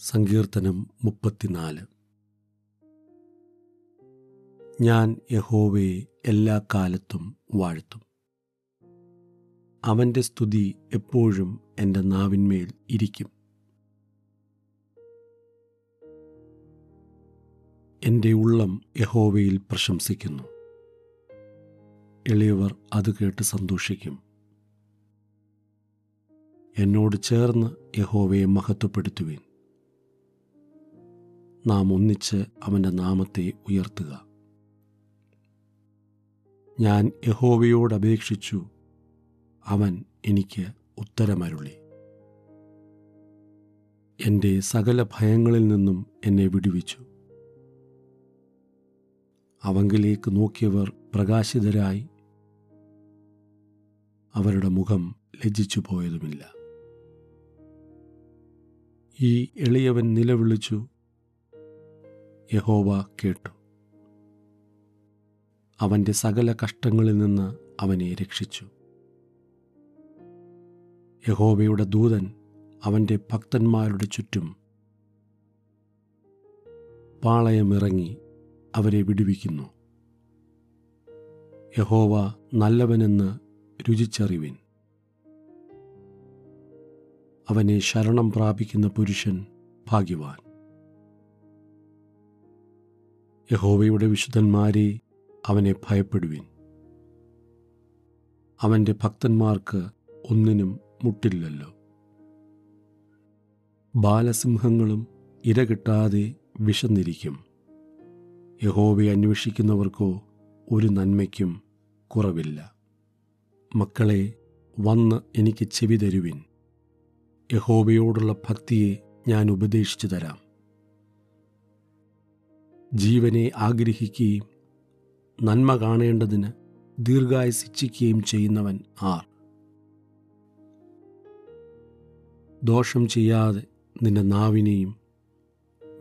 സങ്കീർത്തനം മുപ്പത്തിനാല്. ഞാൻ യഹോവയെ എല്ലാ കാലത്തും വാഴ്ത്തും. അവന്റെ സ്തുതി എപ്പോഴും എന്റെ നാവിന്മേൽ ഇരിക്കും. എന്റെ ഉള്ളം യഹോവയിൽ പ്രശംസിക്കുന്നു. എളിയവർ അത് കേട്ട് സന്തോഷിക്കും. എന്നോട് ചേർന്ന് യഹോവയെ മഹത്വപ്പെടുത്തുവിൻ. നാം ഒന്നിച്ച് അവന്റെ നാമത്തെ ഉയർത്തുക. ഞാൻ യഹോവയോട് അപേക്ഷിച്ചു അവൻ എനിക്ക് ഉത്തരമരുളി. എന്റെ സകല ഭയങ്ങളിൽ നിന്നും എന്നെ വിടുവിച്ചു. അവങ്കിലേക്ക് നോക്കിയവർ പ്രകാശിതരായി. അവരുടെ മുഖം ലജ്ജിച്ചു പോയതുമില്ല. ഈ എളിയവൻ നിലവിളിച്ചു യഹോവ കേട്ടു. അവന്റെ സകല കഷ്ടങ്ങളിൽ നിന്ന് അവനെ രക്ഷിച്ചു. യഹോവയുടെ ദൂതൻ അവന്റെ ഭക്തന്മാരുടെ ചുറ്റും പാളയമിറങ്ങി അവരെ വിടുവിക്കുന്നു. യഹോവ നല്ലവനെന്ന് രുചിച്ചറിവിൻ. അവനെ ശരണം പ്രാപിക്കുന്ന പുരുഷൻ ഭാഗ്യവാൻ. യഹോവയുടെ വിശുദ്ധന്മാരെ അവനെ ഭയപ്പെടുവിൻ. അവന്റെ ഭക്തന്മാർക്ക് ഒന്നിനും മുട്ടില്ലല്ലോ. ബാലസിംഹങ്ങളും ഇര കിട്ടാതെ വിശന്നിരിക്കും. യഹോവയെ അന്വേഷിക്കുന്നവർക്കോ ഒരു നന്മയ്ക്കും കുറവില്ല. മക്കളെ വന്ന് എനിക്ക് ചെവി തരുവിൻ. യഹോബയോടുള്ള ഭക്തിയെ ഞാൻ ഉപദേശിച്ചു തരാം. ജീവനെ ആഗ്രഹിക്കുകയും നന്മ കാണേണ്ടതിന് ദീർഘായുസിച്ഛിക്കുകയും ചെയ്യുന്നവൻ ആർ. ദോഷം ചെയ്യാതെ നിന്റെ നാവിനെയും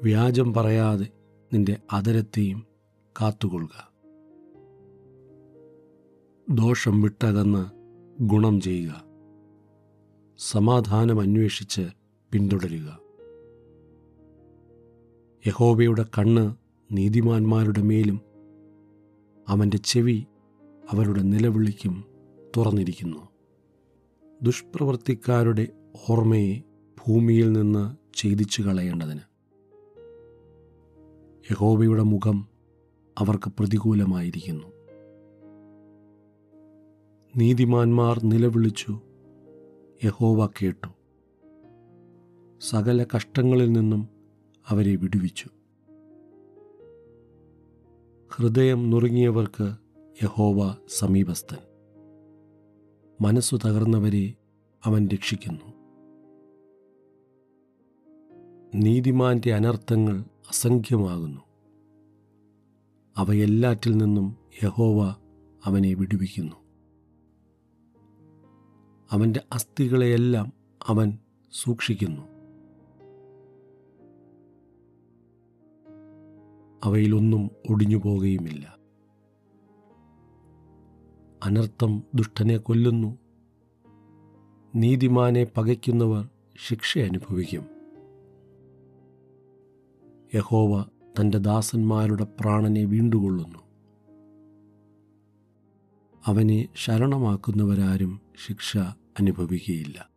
വ്യാജം പറയാതെ നിന്റെ അതരത്തെയും കാത്തുകൊള്ളുക. ദോഷം വിട്ടകന്ന് ഗുണം ചെയ്യുക. സമാധാനം അന്വേഷിച്ച് പിന്തുടരുക. യഹോബയുടെ കണ്ണ് നീതിമാന്മാരുടെ മേലും അവന്റെ ചെവി അവരുടെ നിലവിളിക്കും തുറന്നിരിക്കുന്നു. ദുഷ്പ്രവർത്തിക്കാരുടെ ഓർമ്മയെ ഭൂമിയിൽ നിന്ന് ഛേദിച്ചു കളയേണ്ടതിന് യഹോബയുടെ മുഖം അവർക്ക് പ്രതികൂലമായിരിക്കുന്നു. നീതിമാന്മാർ നിലവിളിച്ചു യഹോവ കേട്ടു. സകല കഷ്ടങ്ങളിൽ നിന്നും അവരെ വിടുവിച്ചു. ഹൃദയം നുറുങ്ങിയവർക്ക് യഹോവ സമീപസ്ഥൻ. മനസ്സു തകർന്നവരെ അവൻ രക്ഷിക്കുന്നു. നീതിമാന്റെ അനർത്ഥങ്ങൾ അസംഖ്യമാകുന്നു. അവയെല്ലാറ്റിൽ നിന്നും യഹോവ അവനെ വിടുവിക്കുന്നു. അവന്റെ അസ്ഥികളെയെല്ലാം അവൻ സൂക്ഷിക്കുന്നു. അവയിലൊന്നും ഒടിഞ്ഞു പോകുകയുമില്ല അനർത്ഥം ദുഷ്ടനെ കൊല്ലുന്നു. നീതിമാനെ പകയ്ക്കുന്നവർ ശിക്ഷ അനുഭവിക്കും. യഹോവ തന്റെ ദാസന്മാരുടെ പ്രാണനെ വീണ്ടുകൊള്ളുന്നു. അവനെ ശരണമാക്കുന്നവരാരും ശിക്ഷ അനുഭവിക്കുകയില്ല.